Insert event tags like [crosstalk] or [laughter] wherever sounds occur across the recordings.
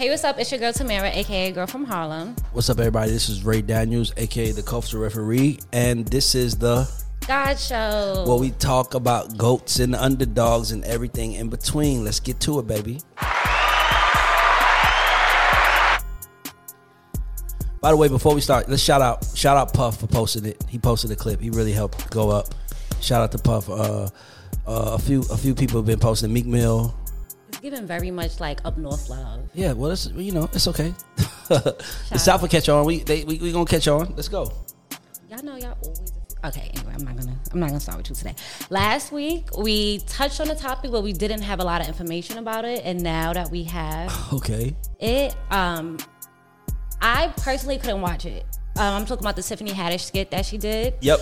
Hey, what's up? It's your girl Tamira, aka Girl from Harlem. What's up, everybody? This is Ray Daniels, aka the Culture Referee, and this is the GOAT Show. where we talk about goats and underdogs and everything in between. Let's get to it, baby. By the way, before we start, let's shout out shout out Puff for posting it. He posted a clip. He really helped go up. Shout out to Puff. Uh, uh, a few a few people have been posting. Meek Mill. Giving very much like up north love. Yeah, well, it's you know it's okay. [laughs] the South will catch on. We they we, we gonna catch on. Let's go. Y'all know y'all always. Okay, anyway, I'm not gonna I'm not gonna start with you today. Last week we touched on the topic, but we didn't have a lot of information about it, and now that we have [laughs] Okay. it, um, I personally couldn't watch it. Um, I'm talking about the Tiffany Haddish skit that she did. Yep.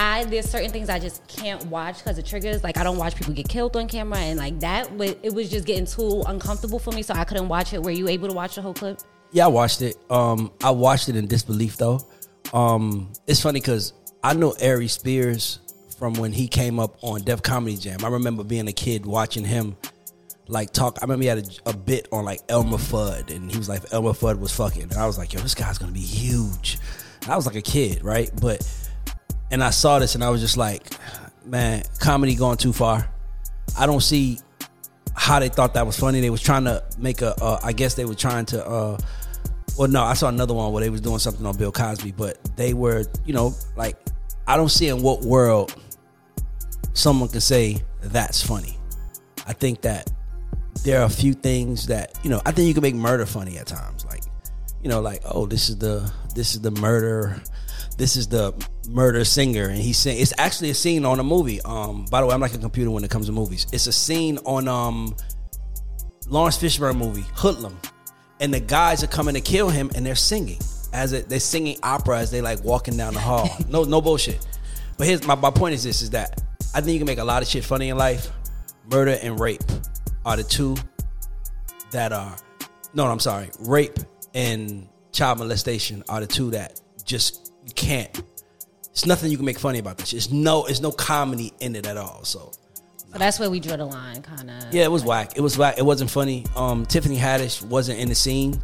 I there's certain things I just can't watch because it triggers. Like I don't watch people get killed on camera, and like that, wa- it was just getting too uncomfortable for me, so I couldn't watch it. Were you able to watch the whole clip? Yeah, I watched it. Um, I watched it in disbelief though. Um, it's funny because I know Aries Spears from when he came up on Def Comedy Jam. I remember being a kid watching him like talk. I remember he had a, a bit on like Elmer Fudd, and he was like Elmer Fudd was fucking, and I was like, yo, this guy's gonna be huge. And I was like a kid, right? But and I saw this, and I was just like, man, comedy going too far. I don't see how they thought that was funny. They was trying to make a. Uh, I guess they were trying to. Uh, well, no, I saw another one where they was doing something on Bill Cosby, but they were, you know, like I don't see in what world someone can say that's funny. I think that there are a few things that you know. I think you can make murder funny at times, like you know, like oh, this is the this is the murder. This is the murder singer, and he's saying it's actually a scene on a movie. Um, by the way, I'm like a computer when it comes to movies. It's a scene on um Laurence Fishburne movie Hoodlum, and the guys are coming to kill him, and they're singing as it, they're singing opera as they like walking down the hall. [laughs] no, no bullshit. But here's my, my point is this: is that I think you can make a lot of shit funny in life. Murder and rape are the two that are no, I'm sorry, rape and child molestation are the two that just can't. It's nothing you can make funny about this. It's no, it's no comedy in it at all. So So that's where we drew the line, kind of. yeah, it was whack. It was whack. It wasn't funny. Um, Tiffany Haddish wasn't in the scene,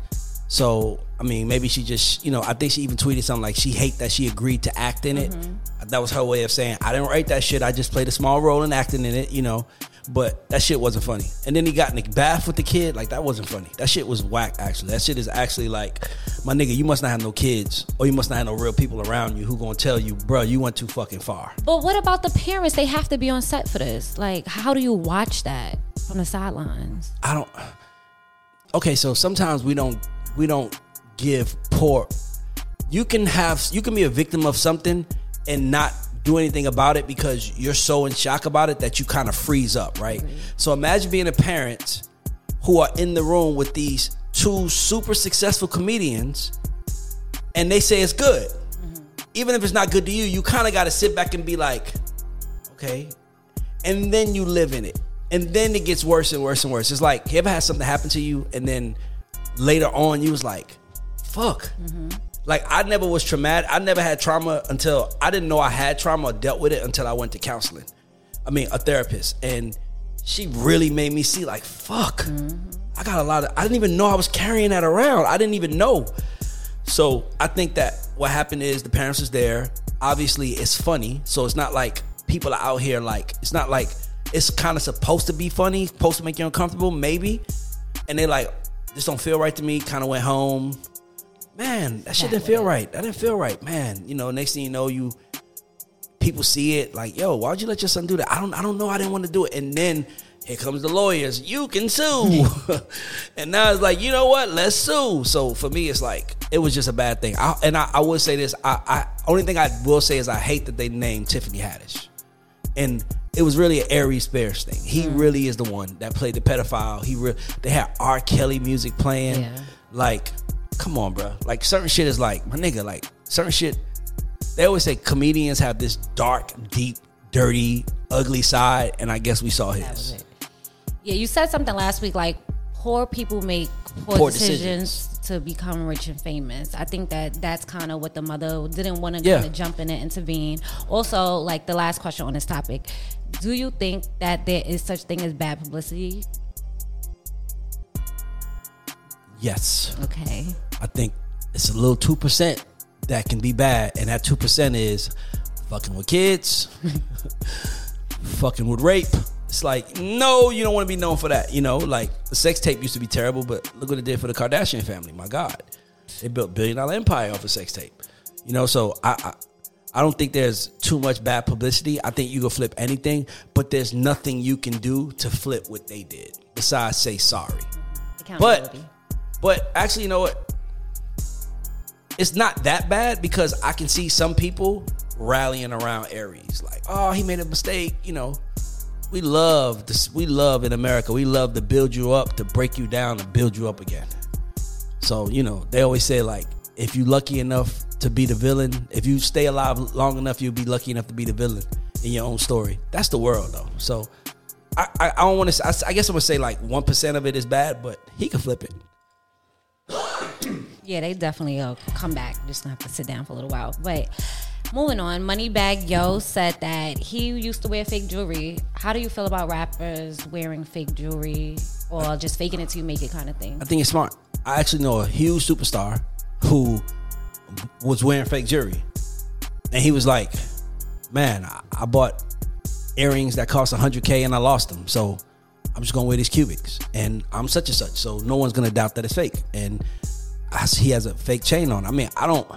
so I mean, maybe she just, you know, I think she even tweeted something like she hate that she agreed to act in it. Mm-hmm. That was her way of saying I didn't write that shit. I just played a small role in acting in it, you know. But that shit wasn't funny. And then he got in the bath with the kid. Like that wasn't funny. That shit was whack. Actually, that shit is actually like, my nigga, you must not have no kids, or you must not have no real people around you who gonna tell you, bro, you went too fucking far. But what about the parents? They have to be on set for this. Like, how do you watch that from the sidelines? I don't. Okay, so sometimes we don't we don't give poor. You can have you can be a victim of something and not do anything about it because you're so in shock about it that you kind of freeze up, right? So imagine being a parent who are in the room with these two super successful comedians and they say it's good. Mm-hmm. Even if it's not good to you, you kind of got to sit back and be like, okay. And then you live in it. and then it gets worse and worse and worse. It's like you ever had something happen to you, and then later on you was like, "Fuck." Mm-hmm. Like I never was traumatic. I never had trauma until I didn't know I had trauma or dealt with it until I went to counseling. I mean, a therapist, and she really made me see like, "Fuck." Mm-hmm. I got a lot of. I didn't even know I was carrying that around. I didn't even know. So I think that what happened is the parents was there. Obviously, it's funny, so it's not like people are out here like it's not like it's kind of supposed to be funny, supposed to make you uncomfortable, maybe. And they like this don't feel right to me. Kind of went home. Man, that shit didn't feel right. That didn't feel right, man. You know, next thing you know, you people see it like, yo, why'd you let your son do that? I don't, I don't know. I didn't want to do it. And then here comes the lawyers. You can sue. [laughs] and now it's like, you know what? Let's sue. So for me, it's like it was just a bad thing. I, and I, I would say this. I, I only thing I will say is I hate that they named Tiffany Haddish. And it was really an Aries Spears thing. He mm. really is the one that played the pedophile. He re- they had R. Kelly music playing. Yeah. Like, come on, bro. Like certain shit is like my nigga. Like certain shit. They always say comedians have this dark, deep, dirty, ugly side, and I guess we saw his. Yeah, you said something last week like poor people make poor, Poor decisions, to become rich and famous. I think that that's kind of what the mother didn't want to Yeah. jump in and intervene. Also, like the last question on this topic, do you think that there is such thing as bad publicity? Yes, Okay. I think it's a little two percent that can be bad, and that two percent is fucking with kids, [laughs] fucking with rape. It's like, no, you don't want to be known for that. You know, like the sex tape used to be terrible, but look what it did for the Kardashian family. My God, they built billion dollar empire off a sex tape. You know, so I, I I don't think there's too much bad publicity. I think you can flip anything, but there's nothing you can do to flip what they did besides say sorry. But but actually, you know what? It's not that bad because I can see some people rallying around Aries, like, oh, he made a mistake. You know, we love this. We love in America. We love to build you up, to break you down, and build you up again. So you know, they always say like, if you're lucky enough to be the villain, if you stay alive long enough, you'll be lucky enough to be the villain in your own story. That's the world, though. So. I, I, I don't want to. I, I guess I'm gonna say like one percent of it is bad, but he can flip it. Yeah, they definitely uh, come back. Just gonna have to sit down for a little while. But moving on, Moneybagg Yo said that he used to wear fake jewelry. How do you feel about rappers wearing fake jewelry or just faking it till you make it kind of thing? I think it's smart. I actually know a huge superstar who was wearing fake jewelry, and he was like, "Man, I, I bought earrings that cost 100k and I lost them, so I'm just gonna wear these cubics, and I'm such and such, so no one's gonna doubt that it's fake." And I, he has a fake chain on. I mean, I don't,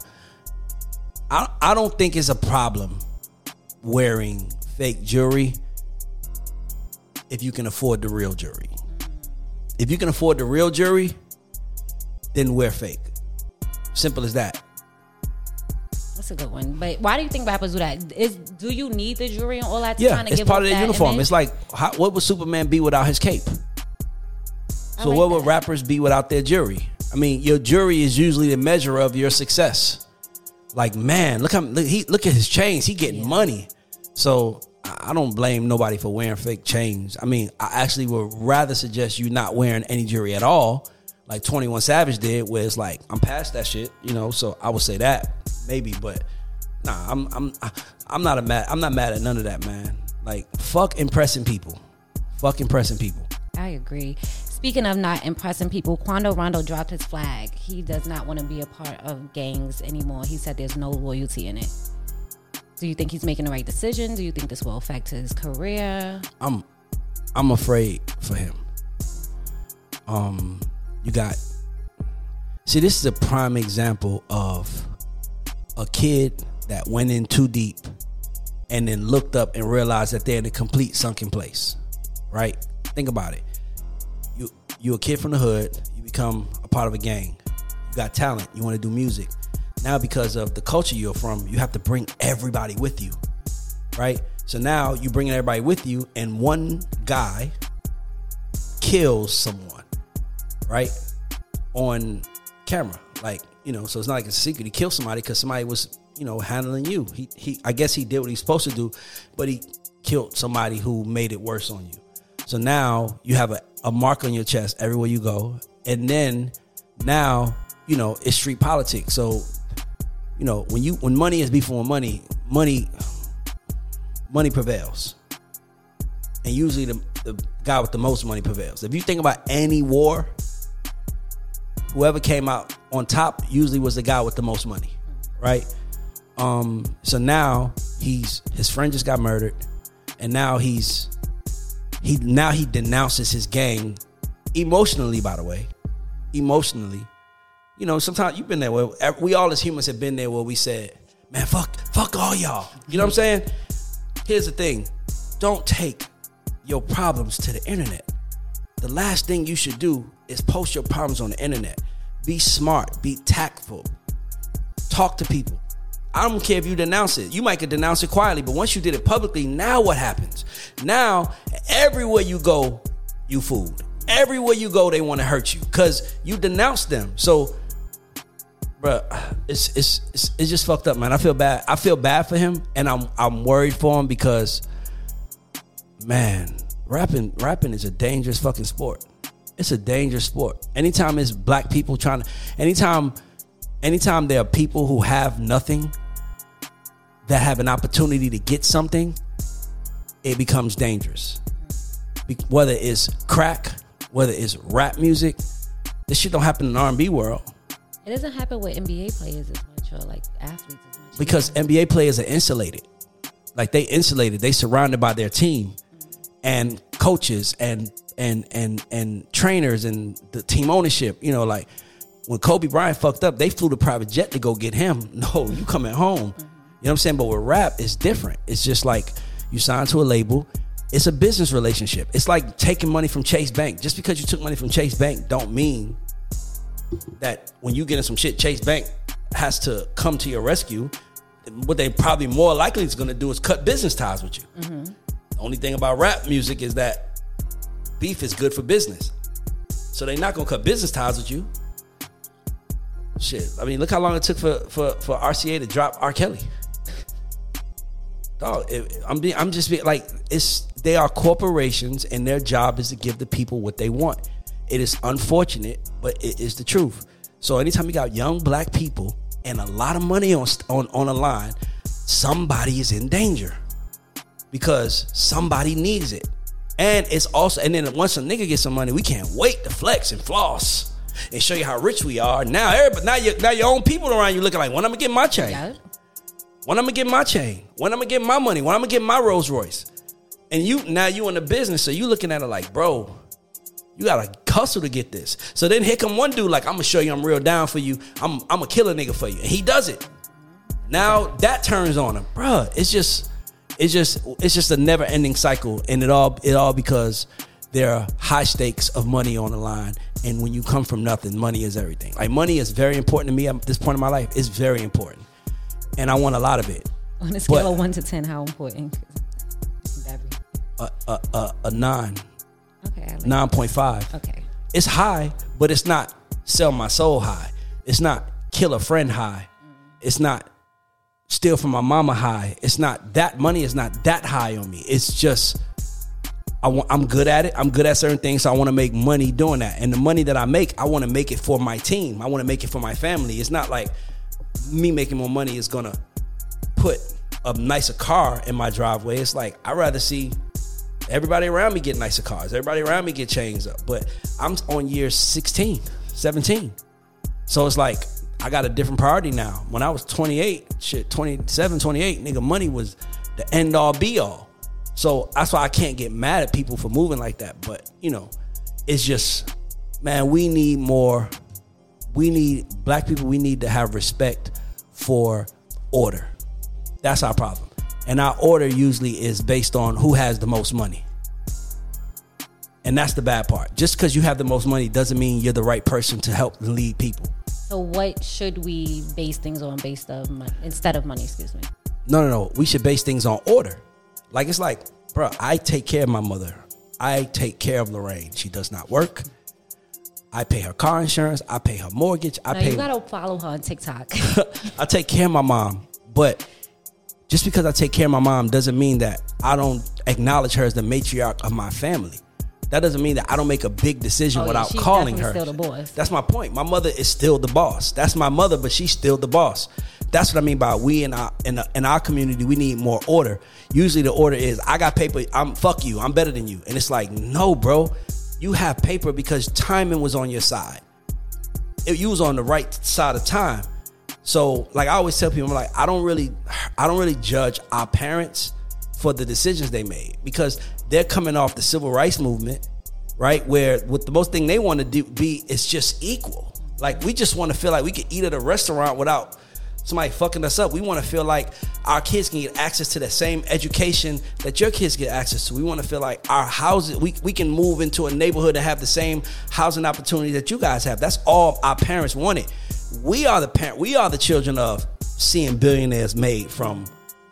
I, I don't think it's a problem wearing fake jewelry if you can afford the real jewelry. If you can afford the real jewelry, then wear fake. Simple as that. That's a good one. But why do you think rappers do that? Is do you need the jewelry and all that to Yeah, kind of it's give part of their uniform. image? It's like, how, what would Superman be without his cape? So like what would rappers be without their jewelry? I mean, your jewelry is usually the measure of your success. Like, man, look how look, he look at his chains. He getting money. So I don't blame nobody for wearing fake chains. I mean, I actually would rather suggest you not wearing any jewelry at all, like Twenty One Savage did, where it's like I'm past that shit, you know. So I would say that maybe, but nah, I'm I'm I'm not a mad. I'm not mad at none of that, man. Like fuck impressing people, fuck impressing people. I agree. Speaking of not impressing people, Quando Rondo dropped his flag. He does not want to be a part of gangs anymore. He said there's no loyalty in it. Do you think he's making the right decision? Do you think this will affect his career? I'm I'm afraid for him. Um, you got see, this is a prime example of a kid that went in too deep and then looked up and realized that they're in a complete sunken place. Right? Think about it. You you a kid from the hood, you become a part of a gang. You got talent, you want to do music. Now because of the culture you're from, you have to bring everybody with you right? So now you bringing everybody with you, and one guy kills someone, right, on camera. Like you know, so it's not like a secret. He killed somebody because somebody was you know handling you. He he. I guess he did what he's supposed to do, but he killed somebody who made it worse on you. So now you have a, a mark on your chest everywhere you go. And then now, you know, it's street politics. So, you know, when you when money is before money, money money prevails. And usually the, the guy with the most money prevails. If you think about any war, whoever came out on top usually was the guy with the most money, right? Um, so now he's his friend just got murdered, and now he's he now he denounces his gang emotionally. By the way, emotionally, you know, sometimes you've been there where we all as humans have been there where we said, "Man, fuck, fuck all y'all." You know what I'm saying? Here's the thing: don't take your problems to the internet. The last thing you should do is post your problems on the internet. Be smart, be tactful, talk to people. I don't care if you denounce it. You might could denounce it quietly, but once you did it publicly, now what happens? Now, everywhere you go, you fooled. Everywhere you go, they want to hurt you because you denounced them. So, bro, it's, it's it's it's just fucked up, man. I feel bad. I feel bad for him, and I'm I'm worried for him because, man, rapping rapping is a dangerous fucking sport. It's a dangerous sport. Anytime it's black people trying to, anytime anytime there are people who have nothing that have an opportunity to get something, it becomes dangerous. Be- whether it's crack, whether it's rap music, this shit don't happen in the R&B world. It doesn't happen with NBA players as much or like athletes as much. Because. NBA players are insulated. Like they insulated, they surrounded by their team and coaches and and and and trainers and the team ownership, you know, like when Kobe Bryant fucked up, they flew the private jet to go get him. [laughs] No, you coming home. You know what I'm saying? But with rap, it's different. It's just like you sign to a label. It's a business relationship. It's like taking money from Chase Bank. Just because you took money from Chase Bank don't mean that when you get in some shit, Chase Bank has to come to your rescue. What they probably more likely is going to do is cut business ties with you. Mm-hmm. The only thing about rap music is that beef is good for business. So they're not to cut business ties with you. Shit, I mean, look how long it took for for for RCA to drop R. Kelly. [laughs] Dog, it, I'm I'm just like it's they are corporations and their job is to give the people what they want. It is unfortunate, but it is the truth. So anytime you got young black people and a lot of money on on on a line, somebody is in danger because somebody needs it. And it's also and then once a nigga gets some money, we can't wait to flex and floss and show you how rich we are. Now, everybody, now, you, now your own people around you looking like, when I'm gonna get my chain? Yeah. When I'm gonna get my chain? When I'm gonna get my money? When I'm gonna get my Rolls Royce? And you now you in the business, so you looking at it like, bro, you gotta hustle to get this. So then here come one dude like, I'm gonna show you I'm real down for you. I'm I'm a killer nigga for you, and he does it. Now that turns on him, bro. It's just it's just it's just a never ending cycle, and it all it all because there are high stakes of money on the line and when you come from nothing, money is everything. Like money is very important to me at this point in my life. It's very important, and I want a lot of it. On a scale but, of one to ten, how important? A, a, a, a nine. Okay. Like nine point five. Okay. It's high, but it's not sell my soul high. It's not kill a friend high. Mm. It's not steal from my mama high. It's not that money is not that high on me. It's just I want, I'm good at it. I'm good at certain things, so I want to make money doing that. And the money that I make, I want to make it for my team. I want to make it for my family. It's not like me making more money is gonna put a nicer car in my driveway. It's like I'd rather see everybody around me get nicer cars. Everybody around me get chains up. But I'm on year 16, 17. So it's like I got a different priority now. When I was 28, shit, 27, 28, nigga, money was the end all be all. So that's why I can't get mad at people for moving like that. But you know, it's just, man, we need more. We need black people. We need to have respect for order. That's our problem. And our order usually is based on who has the most money. And that's the bad part. Just because you have the most money doesn't mean you're the right person to help lead people. So what should we base things on based of money instead of money, excuse me? No, no, no. We should base things on order. Like it's like, bro, I take care of my mother. I take care of Lorraine. She does not work. I pay her car insurance. I pay her mortgage. I no, pay. You gotta follow her on TikTok. [laughs] I take care of my mom, but just because I take care of my mom doesn't mean that I don't acknowledge her as the matriarch of my family. That doesn't mean that I don't make a big decision Oh, yeah, without she's calling her. still the boss. That's my point. My mother is still the boss. That's my mother, but she's still the boss. That's what I mean by we in our in, in our community. We need more order. Usually, the order is I got paper. I'm fuck you. I'm better than you. And it's like no, bro. You have paper because timing was on your side. If you was on the right side of time. So, like I always tell people, I'm like, I don't really, I don't really judge our parents for the decisions they made because they're coming off the civil rights movement, right? Where with the most thing they want to do be is just equal. Like we just want to feel like we can eat at a restaurant without somebody fucking us up. We want to feel like our kids can get access to the same education that your kids get access to. We want to feel like our houses, we, we can move into a neighborhood and have the same housing opportunity that you guys have. That's all our parents wanted. We are the parent, we are the children of seeing billionaires made from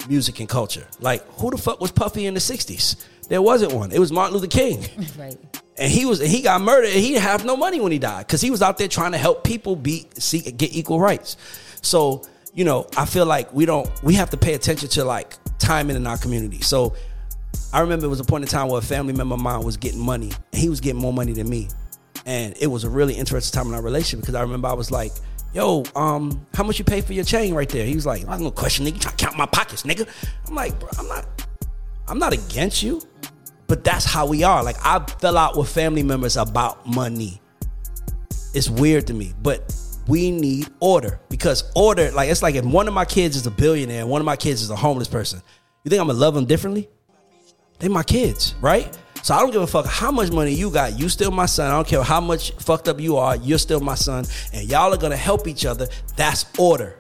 music and culture. Like who the fuck was Puffy in the 60s? There wasn't one. It was Martin Luther King. [laughs] Right. And he was he got murdered and he didn't have no money when he died because he was out there trying to help people be see get equal rights. So you know I feel like we don't we have to pay attention to like timing in our community. So I remember it was a point in time where a family member of mine was getting money and he was getting more money than me, and it was a really interesting time in our relationship because I remember I was like. Yo, um, how much you pay for your chain right there? He was like, I'm no question, nigga. You trying to count my pockets, nigga. I'm like, bro, I'm not, I'm not against you. But that's how we are. Like I fell out with family members about money. It's weird to me, but we need order because order, like it's like if one of my kids is a billionaire and one of my kids is a homeless person, you think I'm gonna love them differently? They my kids, right? So I don't give a fuck how much money you got. You still my son. I don't care how much fucked up you are. You're still my son, and y'all are gonna help each other. That's order.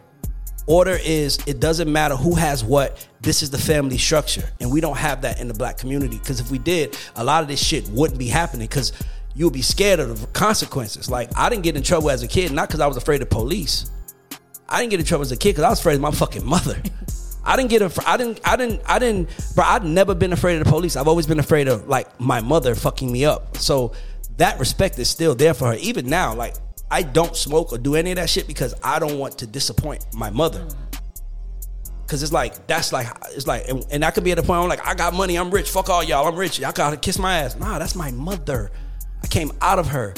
Order is it doesn't matter who has what. This is the family structure, and we don't have that in the black community. Because if we did, a lot of this shit wouldn't be happening. Because you'll be scared of the consequences. Like I didn't get in trouble as a kid, not because I was afraid of police. I didn't get in trouble as a kid because I was afraid of my fucking mother. [laughs] I didn't get. A, I didn't. I didn't. I didn't. Bro, I've never been afraid of the police. I've always been afraid of like my mother fucking me up. So that respect is still there for her. Even now, like I don't smoke or do any of that shit because I don't want to disappoint my mother. Cause it's like that's like it's like and, and I could be at a point where I'm like I got money, I'm rich, fuck all y'all, I'm rich, y'all gotta kiss my ass. Nah, that's my mother. I came out of her.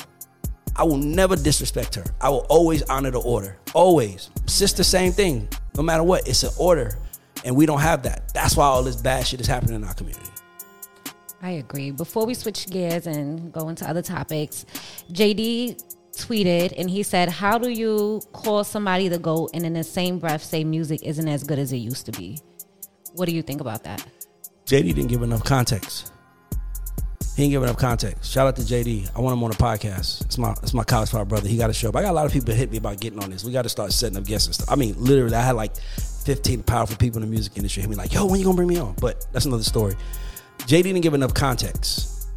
I will never disrespect her. I will always honor the order. Always. Sister, same thing. No matter what, it's an order. And we don't have that. That's why all this bad shit is happening in our community. I agree. Before we switch gears and go into other topics, JD tweeted and he said, How do you call somebody the GOAT and in the same breath say music isn't as good as it used to be? What do you think about that? JD didn't give enough context. He didn't give enough context. Shout out to JD. I want him on the podcast. It's my it's my college part brother. He got to show up. I got a lot of people hit me about getting on this. We got to start setting up guests and stuff. I mean, literally, I had like 15 powerful people in the music industry hit me like, "Yo, when you gonna bring me on?" But that's another story. JD didn't give enough context.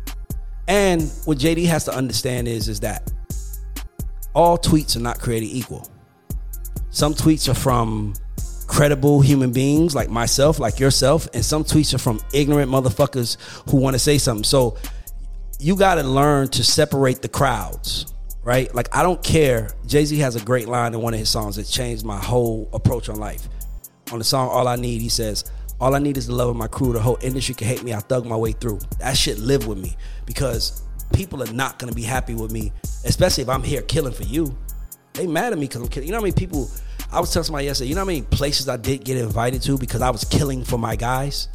And what JD has to understand is is that all tweets are not created equal. Some tweets are from credible human beings like myself, like yourself, and some tweets are from ignorant motherfuckers who want to say something. So you got to learn to separate the crowds, right? Like I don't care. Jay Z has a great line in one of his songs that changed my whole approach on life. On the song "All I Need," he says, "All I need is the love of my crew. The whole industry can hate me. I thug my way through." That shit live with me because people are not gonna be happy with me, especially if I'm here killing for you. They mad at me because I'm killing. You know how many people? I was telling somebody yesterday. You know how many places I did get invited to because I was killing for my guys.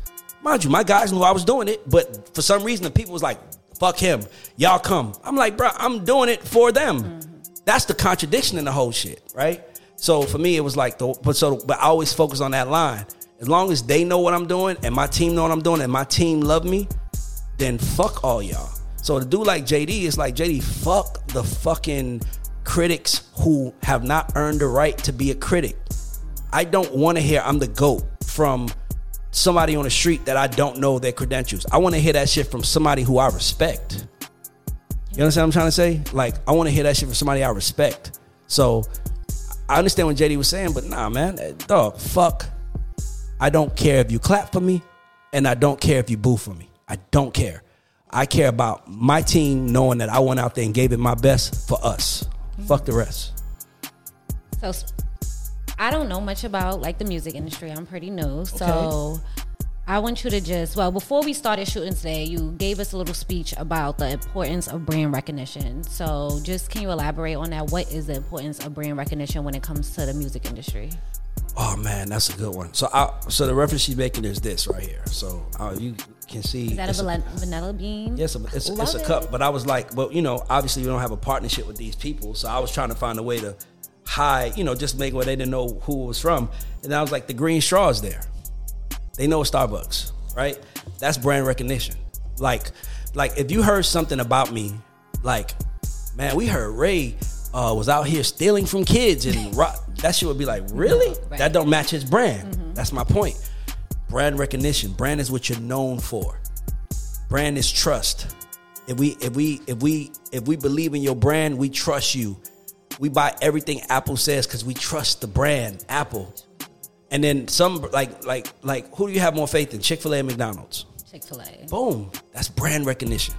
Mind you, my guys knew I was doing it, but for some reason the people was like, "Fuck him, y'all come." I'm like, bro, I'm doing it for them. Mm-hmm. That's the contradiction in the whole shit, right? So for me, it was like the but so but I always focus on that line. As long as they know what I'm doing and my team know what I'm doing and my team love me, then fuck all y'all. So to do like JD, it's like JD, fuck the fucking critics who have not earned the right to be a critic. I don't want to hear I'm the GOAT from somebody on the street that I don't know their credentials. I want to hear that shit from somebody who I respect. You understand what I'm trying to say? Like, I want to hear that shit from somebody I respect. So I understand what JD was saying, but nah, man, eh, dog, fuck. I don't care if you clap for me, and I don't care if you boo for me. I don't care. I care about my team knowing that I went out there and gave it my best for us. Fuck the rest. So I don't know much about like the music industry. I'm pretty new. So I want you to just well before we started shooting today, you gave us a little speech about the importance of brand recognition. So, just can you elaborate on that? What is the importance of brand recognition when it comes to the music industry? Oh man, that's a good one. So, I, so the reference she's making is this right here. So uh, you can see Is that a it's vanilla, vanilla bean? Yes, it's, it's, Love a it. cup. But I was like, well, you know, obviously we don't have a partnership with these people, so I was trying to find a way to hide, you know, just make where they didn't know who it was from. And I was like, the green straw is there. They know it's Starbucks, right? That's brand recognition. Like, like if you heard something about me, like, man, we heard Ray uh, was out here stealing from kids and [laughs] rock, that shit would be like, really? right. That don't match his brand. That's my point. Brand recognition. Brand is what you're known for. Brand is trust. If we if we if we if we believe in your brand, we trust you. We buy everything Apple says because we trust the brand Apple. And then some like like like who do you have more faith in? Chick Fil A and McDonald's. Chick Fil A. Boom. That's brand recognition.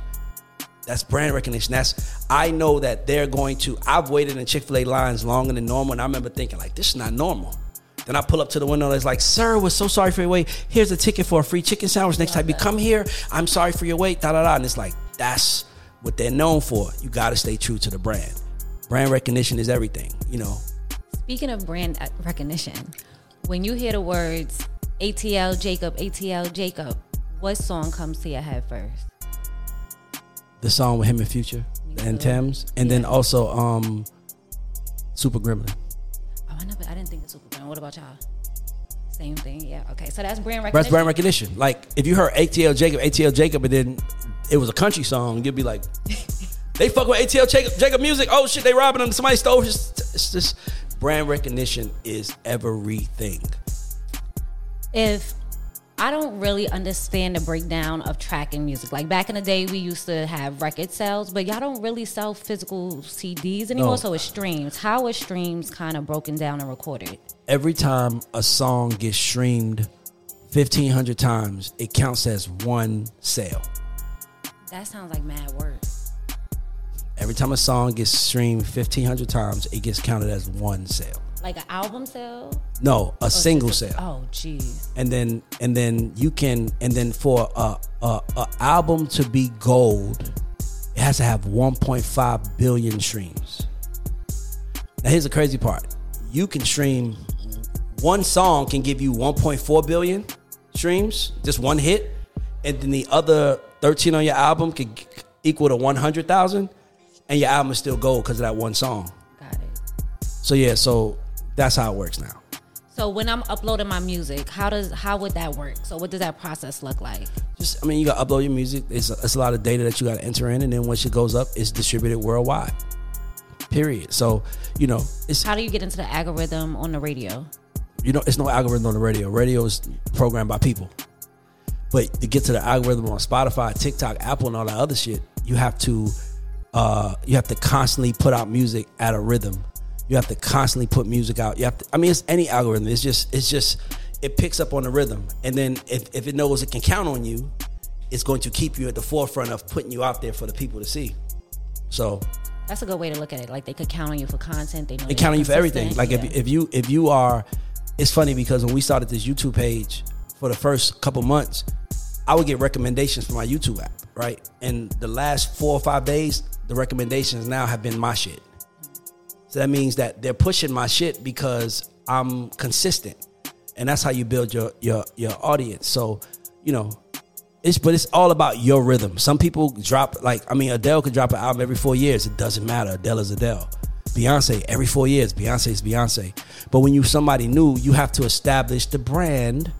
That's brand recognition. That's I know that they're going to. I've waited in Chick Fil A lines longer than normal, and I remember thinking like, this is not normal. Then I pull up to the window and it's like, sir, we're so sorry for your wait. Here's a ticket for a free chicken sandwich. Next time you come here, I'm sorry for your wait. Da da da. And it's like that's what they're known for. You got to stay true to the brand. Brand recognition is everything. You know. Speaking of brand uh, recognition, when you hear the words ATL Jacob, ATL Jacob, what song comes to your head first? The song with him and Future and. Tems, and then also um, Super Gremlin. Oh, I never, I didn't think of Super Brand. What about y'all? Same thing, yeah. Okay, so that's brand recognition. That's brand recognition. Like if you heard ATL Jacob, ATL Jacob, and then it was a country song, you'd be like, [laughs] they fuck with ATL Jacob, Jacob music. Oh shit, they robbing them. Somebody stole. Just, it's just brand recognition is everything. if I don't really understand the breakdown of tracking music. Like back in the day, we used to have record sales, but y'all don't really sell physical CDs anymore. No. So it's streams. How are streams kind of broken down and recorded? Every time a song gets streamed fifteen hundred times, it counts as one sale. That sounds like mad work. Every time a song gets streamed fifteen hundred times, it gets counted as one sale. Like an album sale? No, a oh, single sale. Oh, geez. and then and then you can and then for a, a, a album to be gold it has to have 1.5 billion streams now here's the crazy part you can stream one song can give you 1.4 billion streams just one hit and then the other 13 on your album can equal to 100000 and your album is still gold because of that one song Got it. so yeah so that's how it works now So when I'm uploading my music, how does how would that work? So what does that process look like? just I mean, you got to upload your music. It's a, it's a lot of data that you got to enter in, and then once it goes up, it's distributed worldwide. Period. So you know, it's How do you get into the algorithm on the radio? you know, it's no algorithm on the radio. Radio is programmed by people. But to get to the algorithm on Spotify, TikTok, Apple, and all that other shit, you have to uh, you have to constantly put out music at a rhythm. You have to constantly put music out. You have to. I mean, it's any algorithm. It's just it's just it picks up on the rhythm, and then if if it knows it can count on you, it's going to keep you at the forefront of putting you out there for the people to see. So That's a good way to look at it. Like they could count on you for content. They know they count on you for everything. Like Yeah. if if you if you are, it's funny because when we started this YouTube page for the first couple months, I would get recommendations from my YouTube app, right? And the last four or five days, the recommendations now have been my shit. So that means that they're pushing my shit because I'm consistent, and that's how you build your your your audience. So, you know, it's but it's all about your rhythm. Some people drop like I mean Adele could drop an album every four years. It doesn't matter. Adele is Adele. Beyonce every four years. Beyonce is Beyonce. But when you somebody new, you have to establish the brand,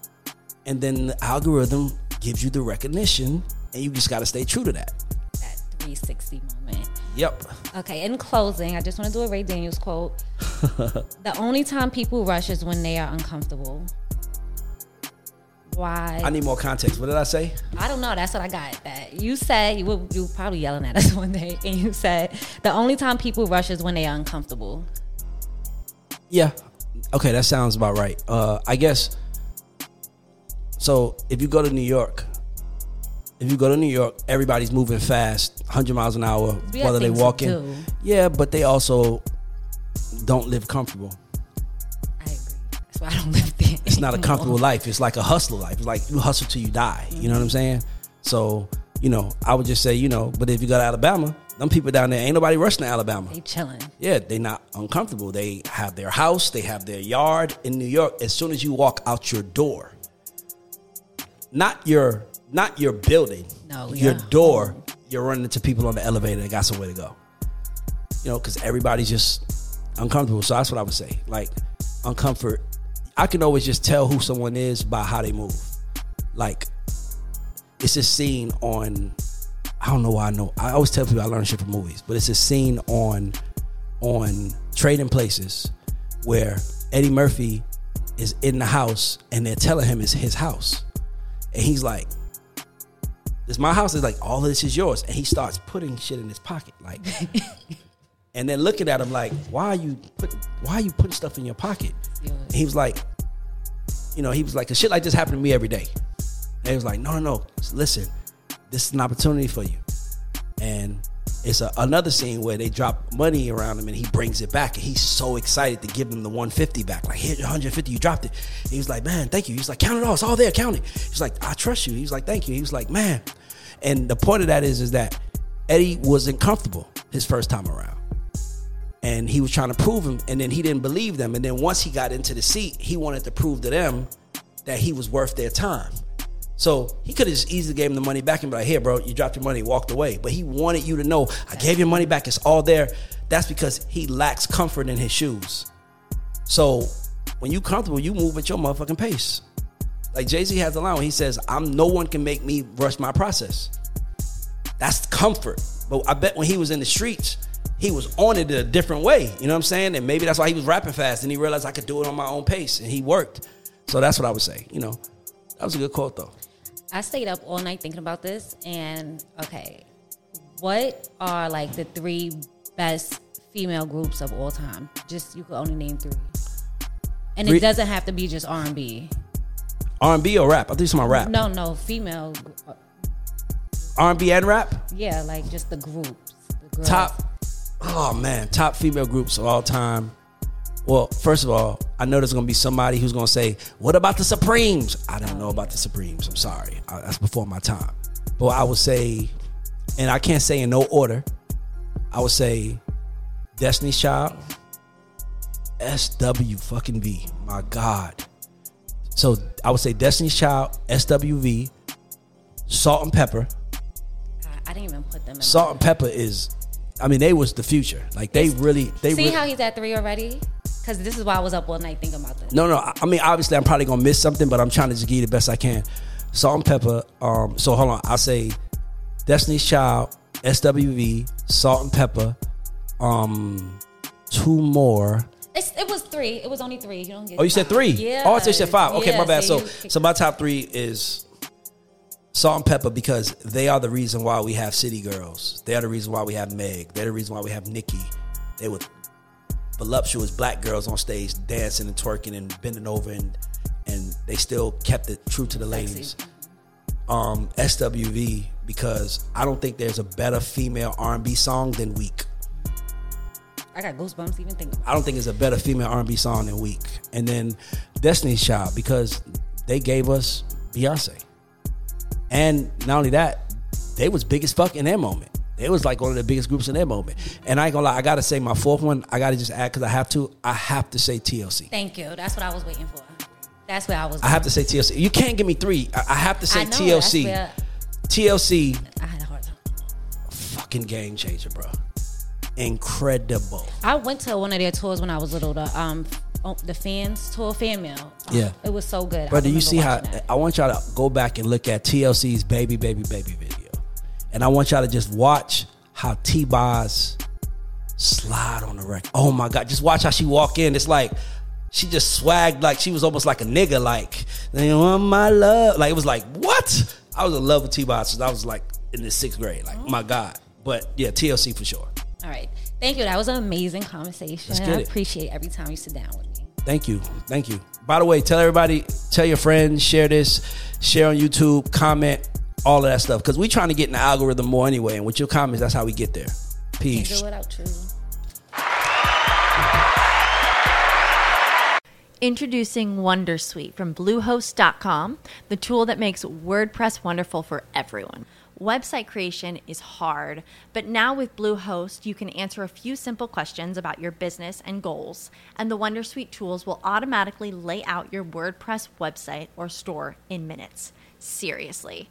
and then the algorithm gives you the recognition, and you just got to stay true to that. that 360 moment. Yep. Okay, in closing, I just want to do a Ray Daniels quote. [laughs] the only time people rush is when they are uncomfortable. Why? I need more context. What did I say? I don't know. That's what I got. That you said you were, you were probably yelling at us [laughs] one day, and you said the only time people rush is when they are uncomfortable. Yeah. Okay, that sounds about right. Uh, I guess. So if you go to New York, if you go to New York, everybody's moving fast, 100 miles an hour, We whether they to walking. Yeah, but they also don't live comfortable. I agree. That's why I don't live there. It's not a comfortable life. It's like a hustler life. It's like you hustle till you die. You know what I'm saying? So, you know, I would just say, you know, but if you go to Alabama, them people down there ain't nobody rushing to Alabama. They chilling. Yeah, they not uncomfortable. They have their house, they have their yard in New York. As soon as you walk out your door, not your not your building, No, your yeah. door, you're running into people on the elevator that got somewhere to go. You know, because everybody's just uncomfortable. So that's what I would say. Like uncomfort. I can always just tell who someone is by how they move. Like it's a scene on I don't know why I know. I always tell people I learn shit from movies, but it's a scene on on Trading Places where Eddie Murphy is in the house and they're telling him it's his house. And he's like, This my house is like all of this is yours. And he starts putting shit in his pocket. Like [laughs] and then looking at him like, why are you putting why are you putting stuff in your pocket? And he was like, you know, he was like, 'Cause shit like this happened to me every day. And he was like, no, no, no. Listen, this is an opportunity for you. And it's a, another scene where they drop money around him and he brings it back and he's so excited to give them the 150 back. Like, here, 150, you dropped it. He was like, man, thank you. He's like, count it all. It's all there. Count it. He's like, I trust you. He was like, thank you. He was like, man. And the point of that is, is that Eddie wasn't comfortable his first time around. And he was trying to prove him, and then he didn't believe them. And then once he got into the seat, he wanted to prove to them that he was worth their time. So he could have just easily gave him the money back and be like, here, bro, you dropped your money, walked away. But he wanted you to know, I gave your money back, it's all there. That's because he lacks comfort in his shoes. So when you comfortable, you move at your motherfucking pace. Like Jay-Z has a line he says, I'm no one can make me rush my process. That's comfort. But I bet when he was in the streets, he was on it a different way. You know what I'm saying? And maybe that's why he was rapping fast and he realized I could do it on my own pace and he worked. So that's what I would say. You know, that was a good quote though. I stayed up all night thinking about this, and okay, what are like the three best female groups of all time? Just you could only name three, and it doesn't have to be just R and B. R&B or rap? I think it's my rap. No, no, female. uh, R&B and rap. Yeah, like just the groups. The. Top. Oh man, top female groups of all time. Well, first of all, I know there's gonna be somebody who's gonna say, "What about the Supremes?" I don't know about the Supremes. I'm sorry, I, that's before my time. But I would say, and I can't say in no order. I would say, Destiny's Child, SW fucking V. My God. So I would say Destiny's Child, SWV, Salt-N-Pepa. I, I didn't even put them in. Salt-N-Pepa is, I mean, they was the future. Like they really, they See really, how he's at three already? Because this is why I was up all night thinking about this. No, no. I mean, obviously, I'm probably gonna miss something, but I'm trying to just give you the best I can. Salt-N-Pepa. Um. So hold on. I'll say Destiny's Child, SWV, Salt-N-Pepa. Um. Two more. It's, it was three. It was only three. You don't get. Oh, you said three. Yeah. Oh, I thought you said five. Okay, Yeah, my bad. So, you- so my top three is Salt-N-Pepa because they are the reason why we have City Girls. They are the reason why we have Meg. They're the reason why we have Nikki. They were voluptuous black girls on stage dancing and twerking and bending over and and they still kept it true to the ladies. Um, SWV because I don't think there's a better female R&B song than Weak. I got goosebumps even thinking. I don't think it's a better female R&B song than Weak. And then Destiny's Child because they gave us Beyonce. And not only that, they was big as fuck in their moment. They was like one of the biggest groups in that moment. And I ain't gonna lie, I gotta say my fourth one, I gotta just add because I have to. I have to say TLC. Thank you. That's what I was waiting for. That's where I was. I have to say TLC. You can't give me three. I, I have to say I know, TLC. where TLC, I had a hard time. fucking game changer, bro. Incredible. I went to one of their tours when I was little. The um, oh, the fans tour, fan mail. Yeah. it was so good. I do you see how that. I want y'all to go back and look at TLC's Baby Baby Baby video. And I want y'all to just watch how T-Boz slide on the record. Oh my God. Just watch how she walk in. It's like she just swagged like she was almost like a nigga, like, they want my love. Like it was like, what? I was in love with T-Boz since I was like in the sixth grade. Like, my God. But yeah, TLC for sure. All right, thank you. That was an amazing conversation. I appreciate every time you sit down with me. Thank you. Thank you. By the way, tell everybody, tell your friends, share this, share on YouTube, comment, all of that stuff. Because we're trying to get in the algorithm more anyway. And with your comments, that's how we get there. Can't Peace. do without you. Introducing Wondersuite from Bluehost.com, the tool that makes WordPress wonderful for everyone. Website creation is hard, but now with Bluehost, you can answer a few simple questions about your business and goals, and the Wondersuite tools will automatically lay out your WordPress website or store in minutes. Seriously.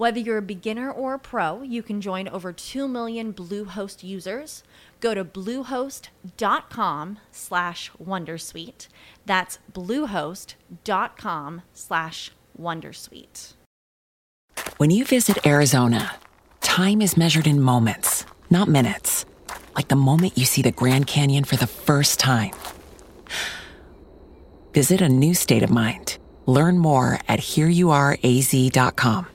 Whether you're a beginner or a pro, you can join over 2 million Bluehost users. Go to bluehost.com slash wondersuite. That's bluehost.com slash wondersuite. When you visit Arizona, time is measured in moments, not minutes. Like the moment you see the Grand Canyon for the first time. Visit a new state of mind. Learn more at hereyouareaz.com.